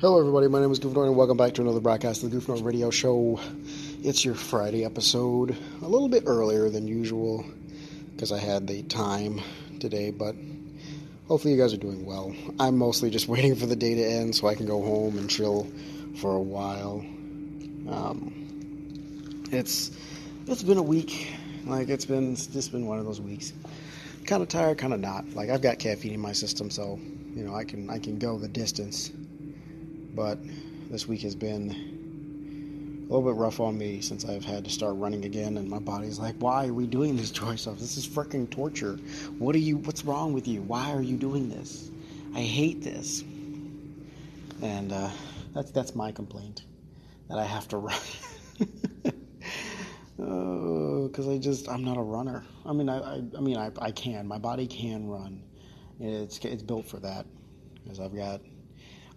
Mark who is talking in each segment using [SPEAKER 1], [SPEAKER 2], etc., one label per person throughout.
[SPEAKER 1] Hello, everybody. My name is Goof Norton, and welcome back to another broadcast of the Goof Norton Radio Show. It's your Friday episode, a little bit earlier than usual because I had the time today, but hopefully, you guys are doing well. I'm mostly just waiting for the day to end so I can go home and chill for a while. Um, it's it's been a week, like it's been it's just been one of those weeks. Kind of tired, kind of not. Like I've got caffeine in my system, so you know I can I can go the distance but this week has been a little bit rough on me since I've had to start running again, and my body's like, "Why are we doing this to ourselves? This is freaking torture. What are you? What's wrong with you? Why are you doing this? I hate this." And uh, that's that's my complaint that I have to run. because uh, I just I'm not a runner. I mean I I, I mean I, I can my body can run. It's it's built for that because I've got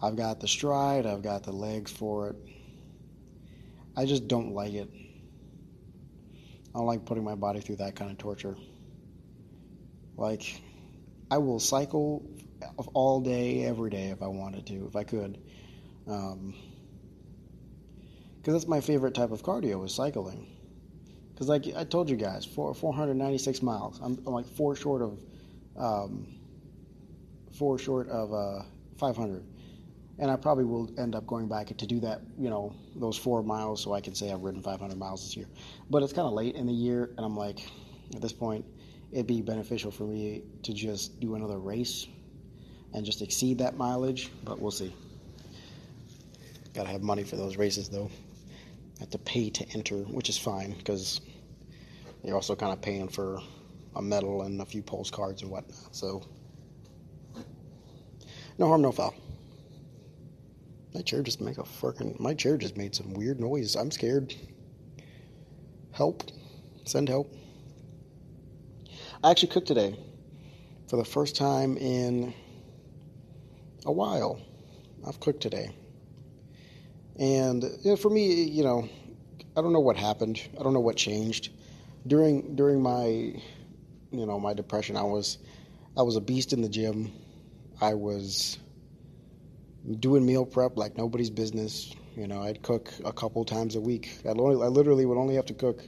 [SPEAKER 1] I've got the stride, I've got the legs for it. I just don't like it. I don't like putting my body through that kind of torture. Like, I will cycle all day, every day if I wanted to, if I could. Um, because that's my favorite type of cardio is cycling. Because like I told you guys, four, 496 miles. I'm, I'm like four short of, um, four short of uh, 500 and I probably will end up going back to do that, you know, those four miles so I can say I've ridden 500 miles this year. But it's kind of late in the year, and I'm like, at this point, it'd be beneficial for me to just do another race and just exceed that mileage, but we'll see. Gotta have money for those races, though. have to pay to enter, which is fine because you're also kind of paying for a medal and a few postcards and whatnot. So, no harm, no foul. My chair just make a fucking. My chair just made some weird noise. I'm scared. Help. Send help. I actually cooked today for the first time in a while. I've cooked today. And you know, for me, you know, I don't know what happened. I don't know what changed. During during my you know, my depression, I was I was a beast in the gym. I was doing meal prep like nobody's business. You know, I'd cook a couple times a week. I'd only, I literally would only have to cook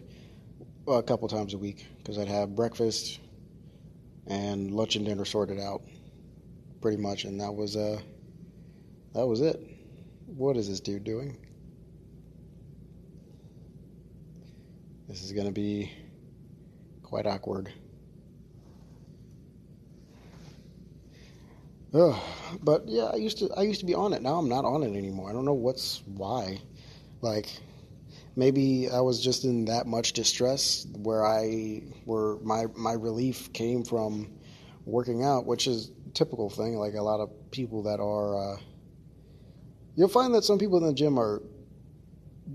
[SPEAKER 1] a couple times a week because I'd have breakfast and lunch and dinner sorted out, pretty much, and that was uh, that was it. What is this dude doing? This is gonna be quite awkward. Ugh. But yeah, I used to I used to be on it. Now I'm not on it anymore. I don't know what's why. Like maybe I was just in that much distress where I where my my relief came from working out, which is typical thing. Like a lot of people that are, uh, you'll find that some people in the gym are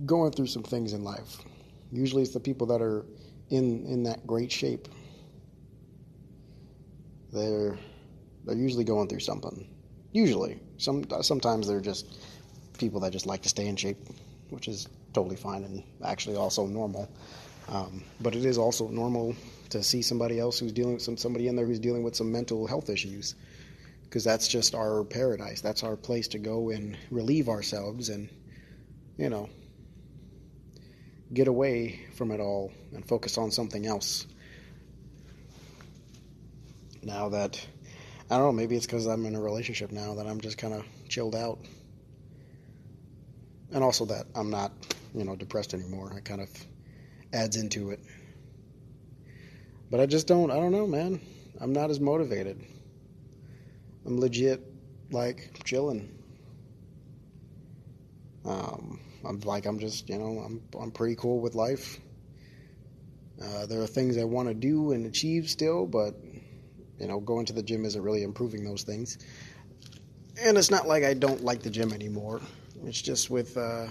[SPEAKER 1] going through some things in life. Usually, it's the people that are in in that great shape. They're they're usually going through something. Usually, some sometimes they're just people that just like to stay in shape, which is totally fine and actually also normal. Um, but it is also normal to see somebody else who's dealing with some somebody in there who's dealing with some mental health issues, because that's just our paradise. That's our place to go and relieve ourselves and, you know, get away from it all and focus on something else. Now that I don't know, maybe it's because I'm in a relationship now that I'm just kind of chilled out. And also that I'm not, you know, depressed anymore. It kind of adds into it. But I just don't, I don't know, man. I'm not as motivated. I'm legit, like, chilling. Um, I'm like, I'm just, you know, I'm, I'm pretty cool with life. Uh, there are things I want to do and achieve still, but you know, going to the gym isn't really improving those things. And it's not like I don't like the gym anymore. It's just with uh,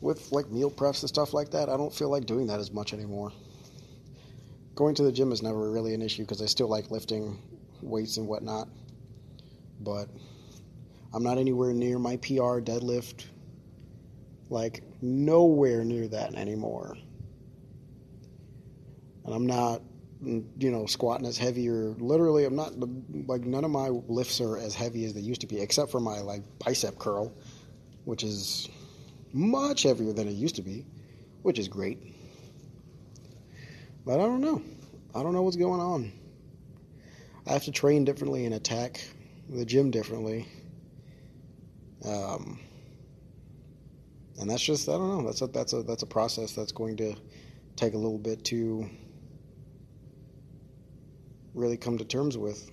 [SPEAKER 1] with like meal preps and stuff like that, I don't feel like doing that as much anymore. Going to the gym is never really an issue because I still like lifting weights and whatnot. But I'm not anywhere near my PR deadlift. Like nowhere near that anymore. And I'm not you know, squatting as heavier. literally, I'm not like none of my lifts are as heavy as they used to be, except for my like bicep curl, which is much heavier than it used to be, which is great. But I don't know. I don't know what's going on. I have to train differently and attack the gym differently. Um, and that's just I don't know. That's a that's a that's a process that's going to take a little bit to really come to terms with.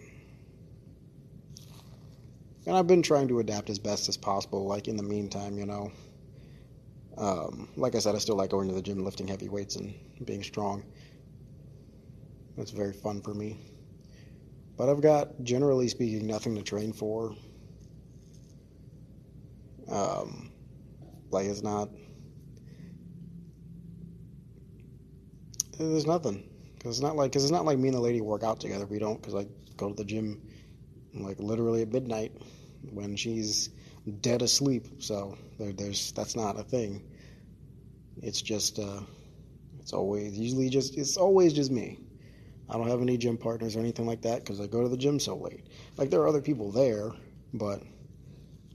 [SPEAKER 1] And I've been trying to adapt as best as possible. Like in the meantime, you know, um, like I said, I still like going to the gym, lifting heavy weights, and being strong. That's very fun for me. But I've got, generally speaking, nothing to train for. Um, like it's not. There's nothing. Cause it's not like, cause it's not like me and the lady work out together. We don't, cause I go to the gym, like literally at midnight, when she's dead asleep. So there, there's that's not a thing. It's just, uh, it's always usually just it's always just me. I don't have any gym partners or anything like that because I go to the gym so late. Like there are other people there, but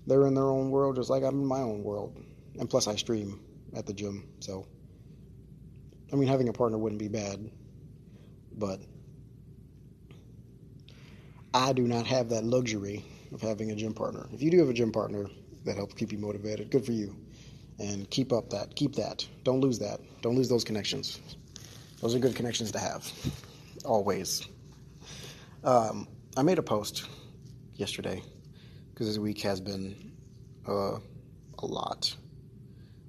[SPEAKER 1] they're in their own world just like I'm in my own world. And plus, I stream at the gym, so I mean, having a partner wouldn't be bad but I do not have that luxury of having a gym partner. If you do have a gym partner that helps keep you motivated, good for you. And keep up that, keep that. Don't lose that. Don't lose those connections. Those are good connections to have, always. Um, I made a post yesterday because this week has been uh, a lot.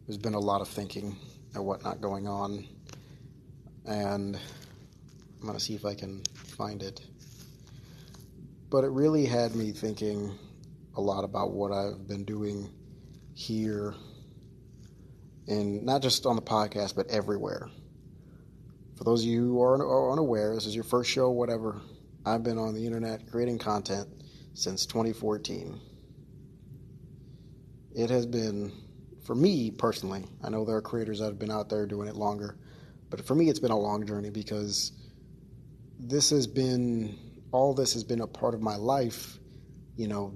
[SPEAKER 1] There's been a lot of thinking and whatnot going on, and I'm going to see if I can find it. But it really had me thinking a lot about what I've been doing here and not just on the podcast, but everywhere. For those of you who are unaware, this is your first show, whatever. I've been on the internet creating content since 2014. It has been, for me personally, I know there are creators that have been out there doing it longer, but for me, it's been a long journey because this has been all this has been a part of my life, you know,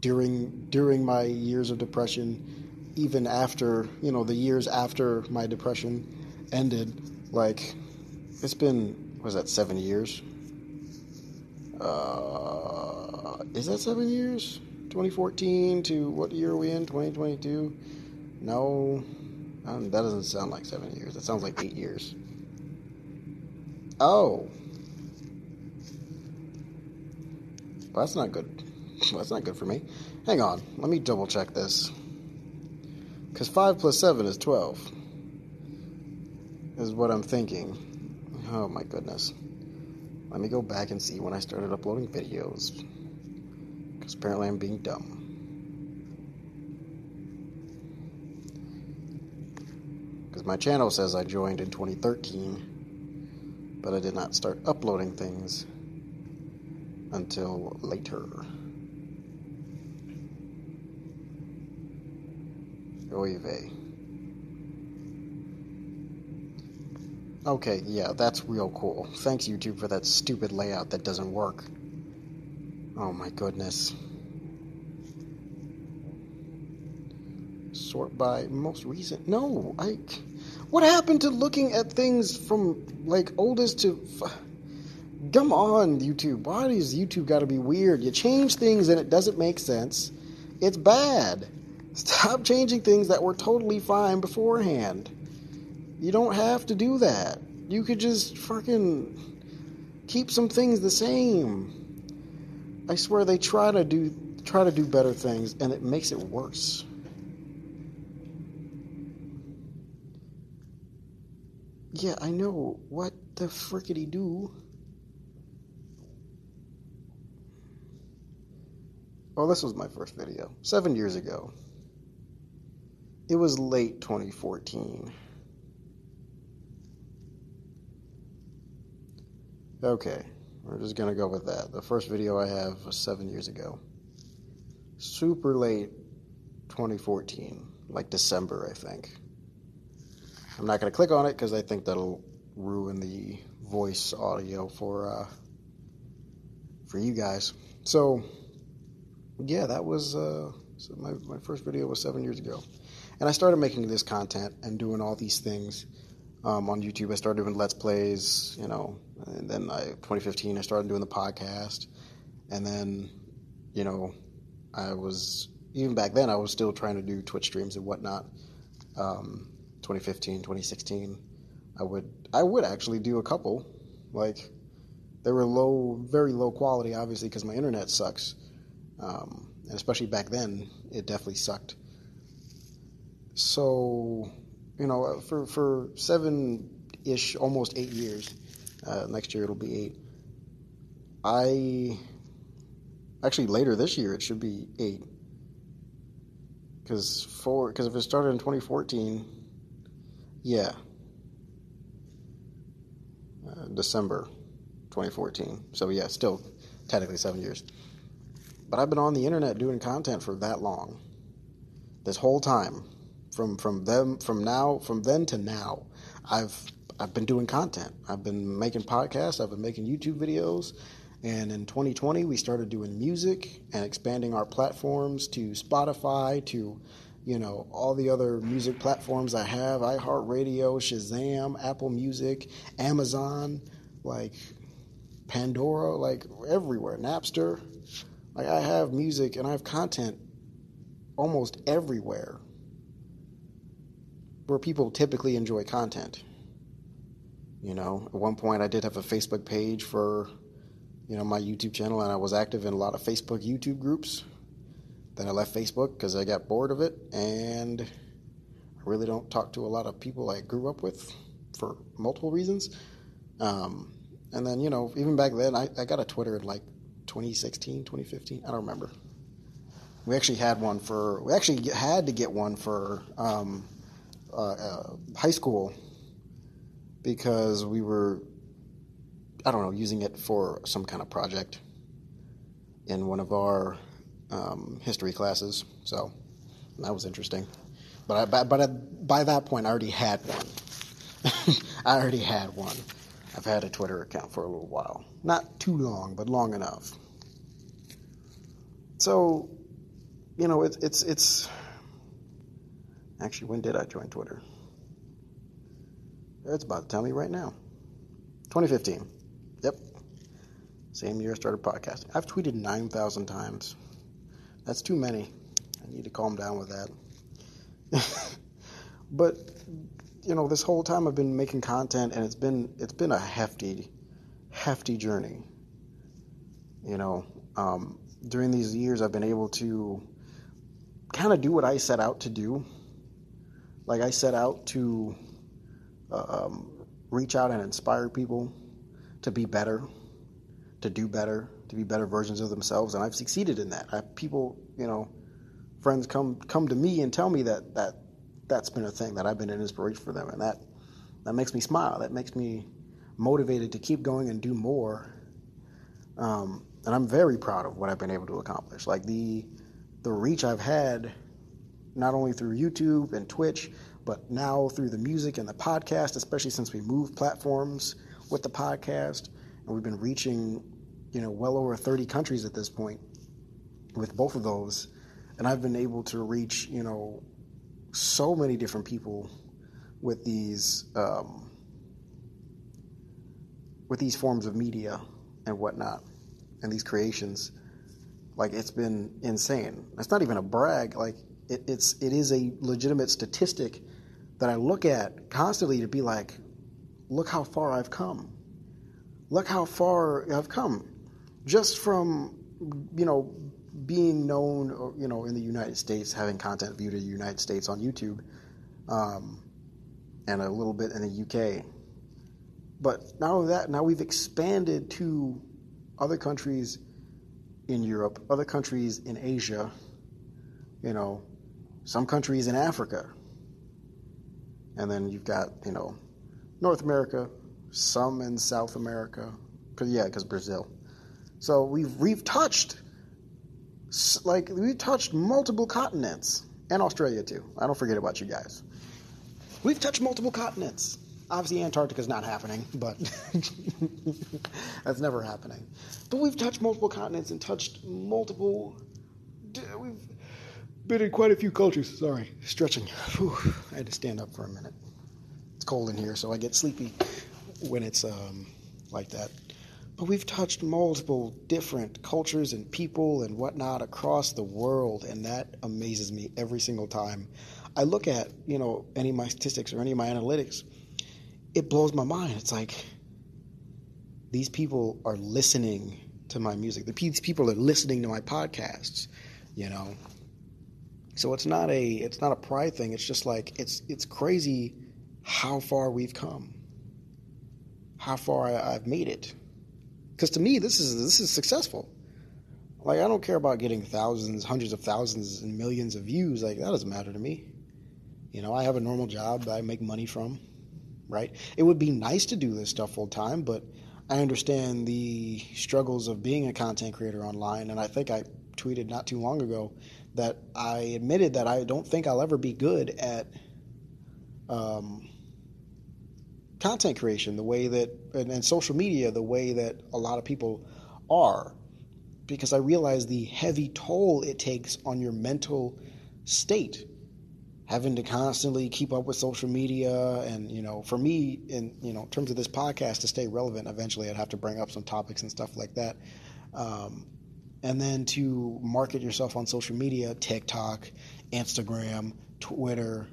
[SPEAKER 1] during during my years of depression, even after, you know, the years after my depression ended, like it's been was that 7 years? Uh, is that 7 years? 2014 to what year are we in? 2022? No. Um, that doesn't sound like 7 years. That sounds like 8 years. Oh, Well, that's not good. That's not good for me. Hang on. Let me double check this. Because 5 plus 7 is 12. Is what I'm thinking. Oh my goodness. Let me go back and see when I started uploading videos. Because apparently I'm being dumb. Because my channel says I joined in 2013, but I did not start uploading things until later. Oy. Okay, yeah, that's real cool. Thanks, YouTube, for that stupid layout that doesn't work. Oh my goodness. Sort by most recent. No, I. What happened to looking at things from like oldest to. Come on, YouTube. Why does YouTube got to be weird? You change things and it doesn't make sense. It's bad. Stop changing things that were totally fine beforehand. You don't have to do that. You could just fucking keep some things the same. I swear they try to do try to do better things and it makes it worse. Yeah, I know. What the frickety do? Oh, this was my first video. Seven years ago. It was late 2014. Okay, we're just gonna go with that. The first video I have was seven years ago. Super late 2014, like December, I think. I'm not gonna click on it because I think that'll ruin the voice audio for uh, for you guys. So yeah, that was uh, so my my first video was seven years ago, and I started making this content and doing all these things um, on YouTube. I started doing let's plays, you know, and then I 2015 I started doing the podcast, and then you know I was even back then I was still trying to do Twitch streams and whatnot. Um, 2015, 2016, I would I would actually do a couple, like they were low, very low quality, obviously because my internet sucks, um, and especially back then it definitely sucked. So, you know, for for seven ish, almost eight years, uh, next year it'll be eight. I actually later this year it should be eight because four because if it started in 2014 yeah uh, december 2014 so yeah still technically seven years but i've been on the internet doing content for that long. This whole time. From from them from now from then to now i've i've been doing content. I've been making podcasts. I've been making youtube videos. And in 2020, we started doing music and expanding our platforms to Spotify, to you know all the other music platforms I have: iHeartRadio, Shazam, Apple Music, Amazon, like Pandora, like everywhere, Napster. Like I have music and I have content almost everywhere where people typically enjoy content. You know, at one point I did have a Facebook page for you know, my YouTube channel, and I was active in a lot of Facebook YouTube groups. Then I left Facebook because I got bored of it, and I really don't talk to a lot of people I grew up with for multiple reasons. Um, and then, you know, even back then, I, I got a Twitter in like 2016, 2015. I don't remember. We actually had one for, we actually had to get one for um, uh, uh, high school because we were I don't know, using it for some kind of project in one of our um, history classes. So that was interesting. But I, but I, by that point, I already had one. I already had one. I've had a Twitter account for a little while. Not too long, but long enough. So, you know, it's it's it's. Actually, when did I join Twitter? It's about to tell me right now. 2015. Yep. Same year I started podcasting. I've tweeted 9,000 times. That's too many. I need to calm down with that. but you know, this whole time I've been making content and it's been it's been a hefty hefty journey. You know, um, during these years I've been able to kind of do what I set out to do. Like I set out to um, reach out and inspire people to be better, to do better, to be better versions of themselves, and I've succeeded in that. I, people, you know, friends come come to me and tell me that that that's been a thing that I've been an inspiration for them, and that that makes me smile. That makes me motivated to keep going and do more. Um, and I'm very proud of what I've been able to accomplish. Like the the reach I've had, not only through YouTube and Twitch, but now through the music and the podcast, especially since we moved platforms with the podcast, and we've been reaching, you know, well over 30 countries at this point with both of those. And I've been able to reach, you know, so many different people with these um, with these forms of media and whatnot, and these creations. Like it's been insane. It's not even a brag. Like it, it's it is a legitimate statistic that I look at constantly to be like, look how far I've come. Look how far I've come. Just from, you know, being known, you know, in the United States, having content viewed in the United States on YouTube, um, and a little bit in the UK. But only that, now we've expanded to other countries in Europe, other countries in Asia, you know, some countries in Africa. And then you've got, you know, North America, some in South America. Cause yeah, because Brazil. So we've we've touched like we've touched multiple continents and Australia too. I don't forget about you guys. We've touched multiple continents. Obviously Antarctica is not happening, but that's never happening. But we've touched multiple continents and touched multiple. We've been in quite a few cultures. Sorry, stretching. Whew, I had to stand up for a minute. It's cold in here, so I get sleepy when it's um, like that. But we've touched multiple different cultures and people and whatnot across the world, and that amazes me every single time. I look at you know any of my statistics or any of my analytics, it blows my mind. It's like these people are listening to my music. These people are listening to my podcasts. You know, so it's not a it's not a pride thing. It's just like it's it's crazy how far we've come, how far I, I've made it. Because to me, this is this is successful. Like I don't care about getting thousands, hundreds of thousands, and millions of views. Like that doesn't matter to me. You know, I have a normal job that I make money from. Right? It would be nice to do this stuff full time, but I understand the struggles of being a content creator online, and I think I tweeted not too long ago that I admitted that I don't think I'll ever be good at um, content creation the way that and, and, social media the way that a lot of people are because I realize the heavy toll it takes on your mental state having to constantly keep up with social media and you know for me in you know in terms of this podcast to stay relevant eventually I'd have to bring up some topics and stuff like that um, and then to market yourself on social media TikTok, Instagram, Twitter.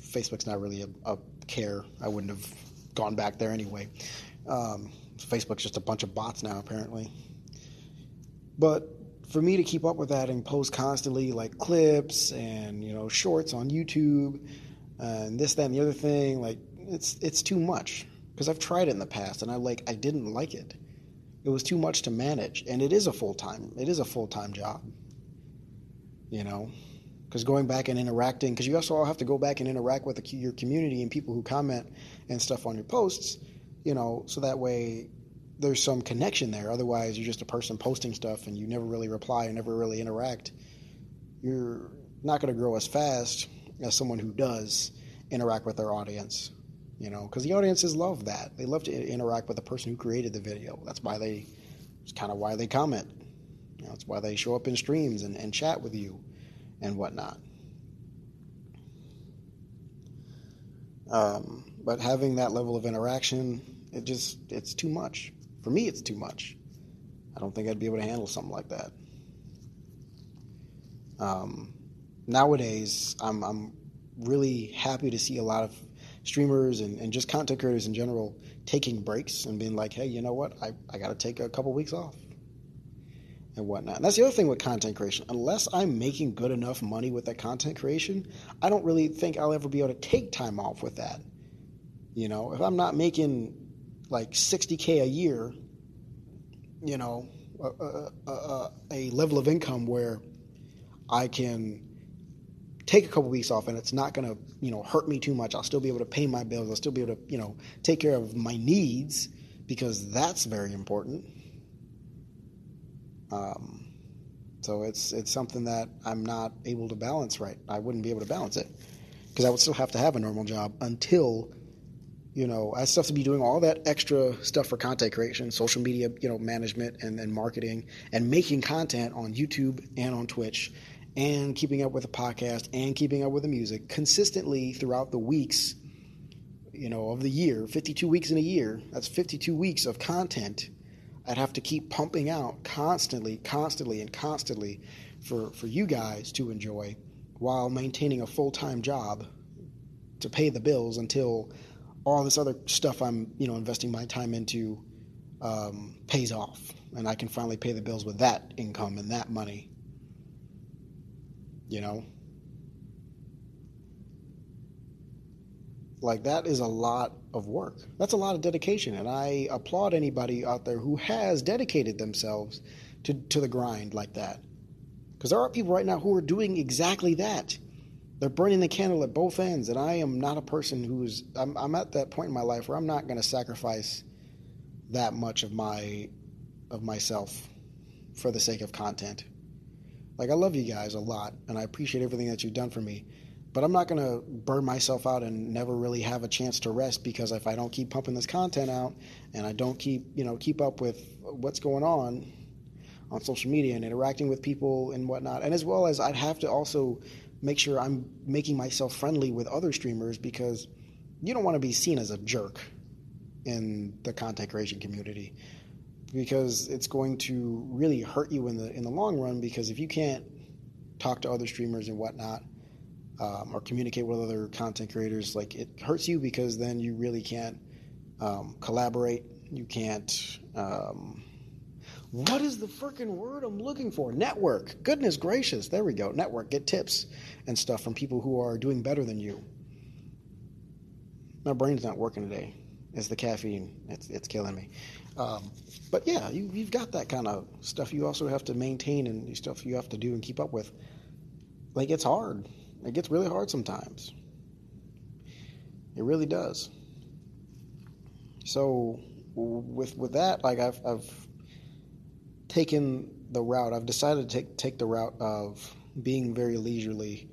[SPEAKER 1] Facebook's not really a, a care. I wouldn't have gone back there anyway. Um, Facebook's just a bunch of bots now, apparently. But for me to keep up with that and post constantly, like clips and you know shorts on YouTube, and this, that, and the other thing, like it's it's too much. Because I've tried it in the past and I like I didn't like it. It was too much to manage. And it is a full-time it is a full-time job. You know? Because going back and interacting because you also all have to go back and interact with the, your community and people who comment and stuff on your posts you know so that way there's some connection there otherwise you're just a person posting stuff and you never really reply and never really interact you're not going to grow as fast as someone who does interact with their audience you know, because the audiences love that. They love to interact with the person who created the video. That's why they, it's kind of why they comment. You know, it's why they show up in streams and, and chat with you and whatnot. Um, but having that level of interaction, it just, it's too much. For me, it's too much. I don't think I'd be able to handle something like that. Um, nowadays, I'm, I'm really happy to see a lot of streamers and, and just content creators in general taking breaks and being like, hey, you know what? I, I got to take a couple weeks off and whatnot. And that's the other thing with content creation. Unless I'm making good enough money with that content creation, I don't really think I'll ever be able to take time off with that. You know, if I'm not making like 60K a year, you know, a, a, a level of income where I can take a couple weeks off and it's not going to you know hurt me too much. I'll still be able to pay my bills. I'll still be able to you know take care of my needs because that's very important. Um, so it's it's something that i'm not able to balance right. I wouldn't be able to balance it because i would still have to have a normal job until you know i have to be doing all that extra stuff for content creation social media you know management and, and marketing and making content on youtube and on twitch and keeping up with the podcast and keeping up with the music consistently throughout the weeks you know of the year 52 weeks in a year. That's 52 weeks of content. I'd have to keep pumping out constantly constantly and constantly for for you guys to enjoy while maintaining a full-time job to pay the bills until all this other stuff i'm you know investing my time into um, pays off and i can finally pay the bills with that income and that money you know? Like, that is a lot of work. That's a lot of dedication. And I applaud anybody out there who has dedicated themselves to, to the grind like that. Because there are people right now who are doing exactly that. They're burning the candle at both ends. And I am not a person who's, I'm, I'm at that point in my life where I'm not going to sacrifice that much of my of myself for the sake of content. Like, I love you guys a lot, and I appreciate everything that you've done for me. but I'm not going to burn myself out and never really have a chance to rest because if I don't keep pumping this content out and I don't keep, you know, keep up with what's going on on social media and interacting with people and whatnot, and as well as I'd have to also make sure I'm making myself friendly with other streamers because you don't want to be seen as a jerk in the content creation community because it's going to really hurt you in the in the long run because if you can't talk to other streamers and whatnot um, or communicate with other content creators like it hurts you because then you really can't um, collaborate. You can't um, what is the freaking word I'm looking for? Network. Goodness gracious. There we go. Network. Get tips and stuff from people who are doing better than you. My brain's not working today. It's the caffeine. It's, it's killing me. Um, but yeah, you, you've got that kind of stuff you also have to maintain and stuff you have to do and keep up with. Like, it's hard. It gets really hard sometimes. It really does. So, with with that, like I've, I've taken the route. I've decided to take take the route of being very leisurely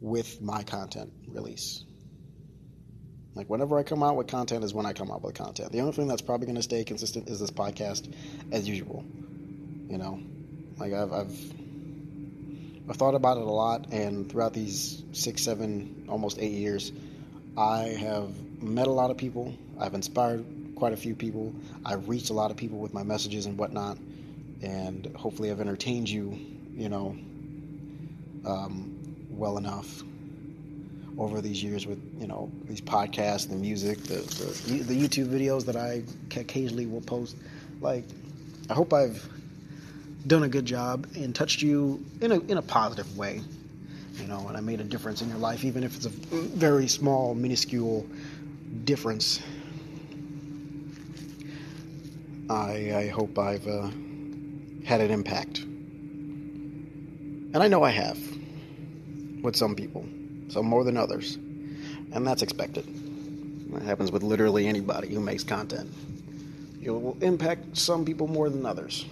[SPEAKER 1] with my content release. Like whenever I come out with content is when I come out with content. The only thing that's probably going to stay consistent is this podcast, as usual. You know, like I've, I've I've thought about it a lot, and throughout these six, seven, almost eight years, I have met a lot of people. I've inspired quite a few people. I've reached a lot of people with my messages and whatnot and hopefully I've entertained you, you know, um, well enough over these years with you know these podcasts, the music, the, the, the YouTube videos that I occasionally will post. Like, I hope I've done a good job and touched you in a in a positive way, you know, and I made a difference in your life, even if it's a very small, minuscule difference. I I hope I've. Uh, had an impact. And I know I have with some people, some more than others. And that's expected. That happens with literally anybody who makes content. You will impact some people more than others.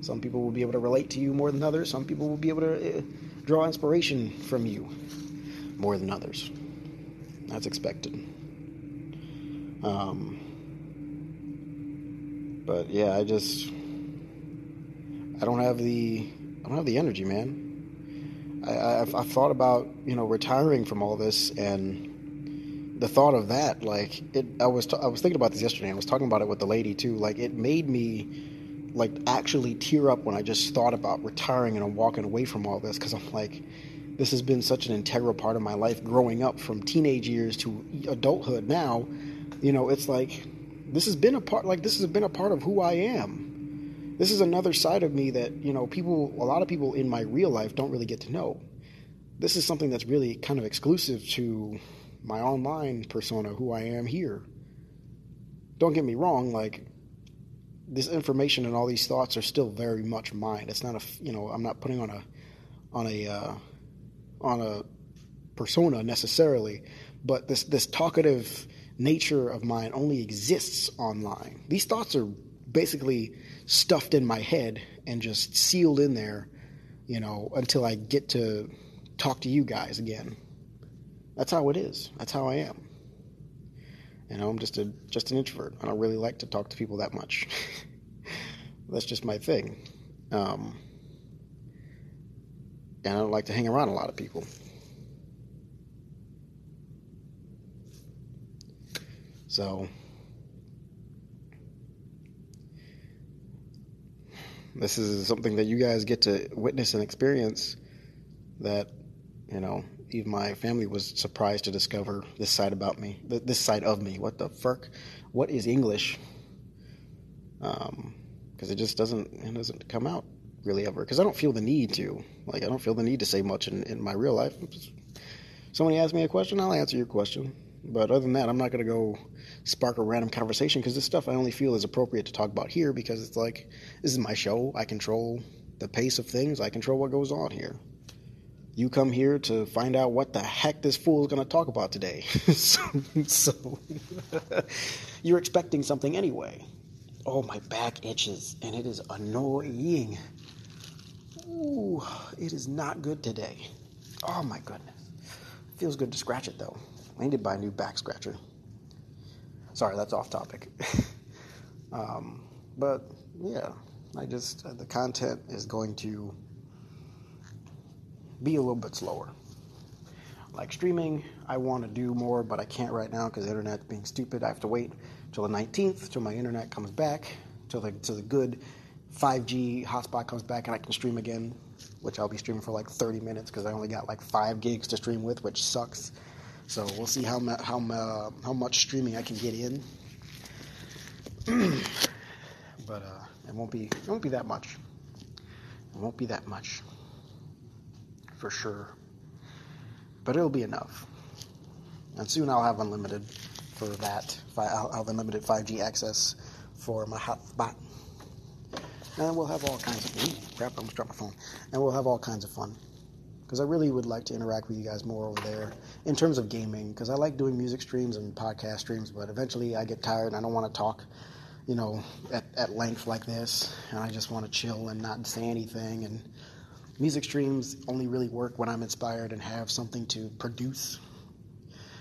[SPEAKER 1] Some people will be able to relate to you more than others. Some people will be able to uh, draw inspiration from you more than others. That's expected. Um, but yeah, I just I don't have the I don't have the energy, man. I, have I've thought about you know retiring from all this, and the thought of that, like it, I was t- I was thinking about this yesterday. I was talking about it with the lady too. Like it made me like actually tear up when I just thought about retiring and I'm walking away from all this because I'm like, this has been such an integral part of my life growing up from teenage years to adulthood. Now, you know, it's like this has been a part like this has been a part of who I am this is another side of me that you know people a lot of people in my real life don't really get to know. This is something that's really kind of exclusive to my online persona who i am here. Don't get me wrong like this information and all these thoughts are still very much mine. It's not a you know i'm not putting on a on a uh, on a persona necessarily but this this talkative nature of mine only exists online. These thoughts are basically stuffed in my head and just sealed in there, you know, until I get to talk to you guys again. That's how it is. That's how I am. You know, I'm just a just an introvert. I don't really like to talk to people that much. That's just my thing. Um, and I don't like to hang around a lot of people. So This is something that you guys get to witness and experience that, you know, even my family was surprised to discover this side about me, this side of me. What the fuck? What is English? Um, because it just doesn't it doesn't come out really ever. Because I don't feel the need to. Like I don't feel the need to say much in, in my real life. Somebody asks me a question, I'll answer your question. But other than that, I'm not going to go spark a random conversation because this stuff I only feel is appropriate to talk about here because it's like, this is my show. I control the pace of things, I control what goes on here. You come here to find out what the heck this fool is going to talk about today. so, so you're expecting something anyway. Oh, my back itches and it is annoying. Ooh, it is not good today. Oh, my goodness. feels good to scratch it though. I need to buy a new back scratcher. Sorry, that's off topic. um, but yeah, I just uh, the content is going to be a little bit slower. Like streaming, I want to do more, but I can't right now because the internet's being stupid. I have to wait till the 19th till my internet comes back, till the, till the good 5G hotspot comes back and I can stream again, which I'll be streaming for like 30 minutes because I only got like 5 gigs to stream with, which sucks. So we'll see how, how, uh, how much streaming I can get in. but uh, it won't be it won't be that much. It won't be that much for sure. But it'll be enough. And soon I'll have unlimited for that. I'll have unlimited 5G access for my hotspot. And we'll have all kinds of ooh, crap. I almost dropped my phone. And we'll have all kinds of fun because I really would like to interact with you guys more over there in terms of gaming because I like doing music streams and podcast streams, but eventually I get tired and I don't want to talk, you know, at, at length like this, and I just want to chill and not say anything. And music streams only really work when I'm inspired and have something to produce.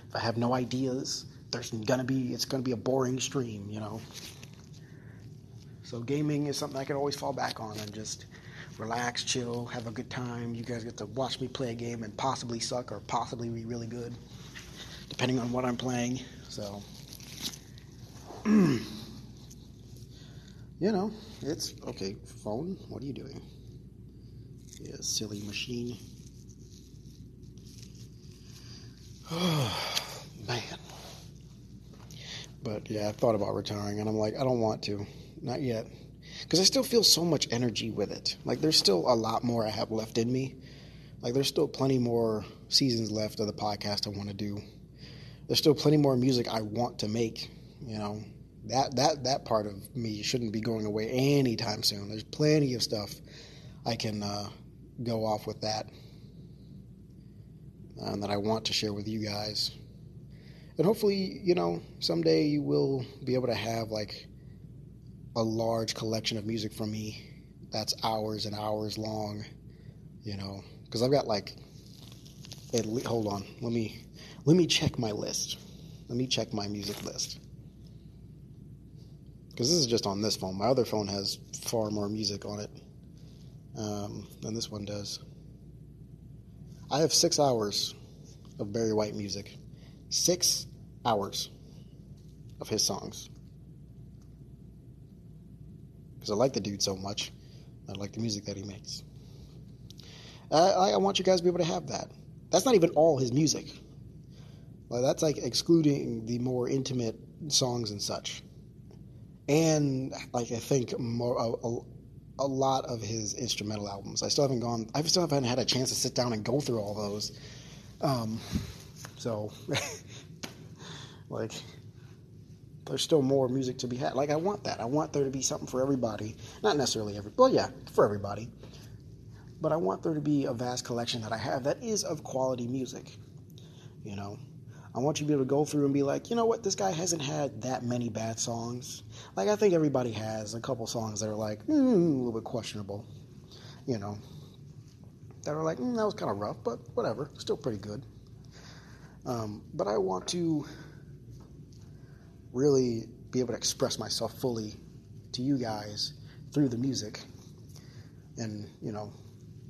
[SPEAKER 1] If I have no ideas, there's gonna be it's gonna be a boring stream, you know. So gaming is something I can always fall back on and just relax, chill, have a good time. You guys get to watch me play a game and possibly suck or possibly be really good, depending on what I'm playing. So, you know, it's okay. Phone, what are you doing? Yeah, silly machine. Oh, man. But yeah, I thought about retiring, and I'm like, I don't want to. Not yet because I still feel so much energy with it. Like there's still a lot more I have left in me. Like there's still plenty more seasons left of the podcast I want to do. There's still plenty more music I want to make. You know that that that part of me shouldn't be going away anytime soon. There's plenty of stuff I can uh, go off with that, and um, that I want to share with you guys. And hopefully, you know, someday you will be able to have like a large collection of music from me that's hours and hours long, you know, because I've got like, at least, hold on, let me let me check my list. Let me check my music list. Because this is just on this phone. My other phone has far more music on it um, than this one does. I have six hours of Barry White music. Six hours of his songs because I like the dude so much. I like the music that he makes. I, I, want you guys to be able to have that. That's not even all his music. Like, that's like excluding the more intimate songs and such. And like I think more a, a, a lot of his instrumental albums. I still haven't gone. I still haven't had a chance to sit down and go through all those. Um, so, like, there's still more music to be had. Like I want that. I want there to be something for everybody. Not necessarily every. Well, yeah, for everybody. But I want there to be a vast collection that I have that is of quality music. You know, I want you to be able to go through and be like, you know what, this guy hasn't had that many bad songs. Like I think everybody has a couple songs that are like mm, a little bit questionable. You know, that are like mm, that was kind of rough, but whatever, still pretty good. Um, but I want to really be able to express myself fully to you guys through the music and, you know,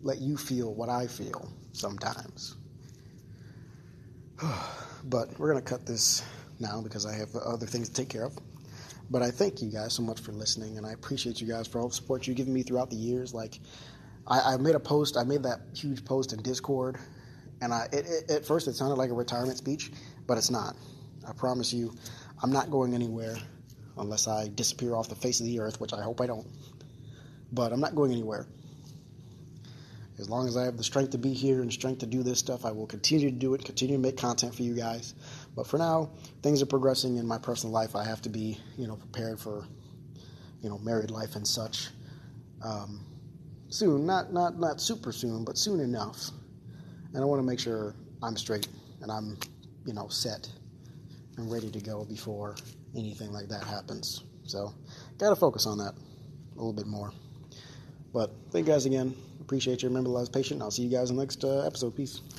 [SPEAKER 1] let you feel what I feel sometimes. but we're going to cut this now because I have other things to take care of. But I thank you guys so much for listening, and I appreciate you guys for all the support you've given me throughout the years. Like, I, I made a post, I made that huge post in Discord, and I it, it, at first it sounded like a retirement speech, but it's not. I promise you, I'm not going anywhere unless I disappear off the face of the earth, which I hope I don't. But I'm not going anywhere. As long as I have the strength to be here and strength to do this stuff, I will continue to do it, continue to make content for you guys. But for now, things are progressing in my personal life. I have to be, you know, prepared for, you know, married life and such. Um, soon, not not not super soon, but soon enough. And I want to make sure I'm straight and I'm, you know, set and ready to go before anything like that happens. So, got to focus on that a little bit more. But thank you guys again. Appreciate you. Remember, love patient. I'll see you guys in the next uh, episode. Peace.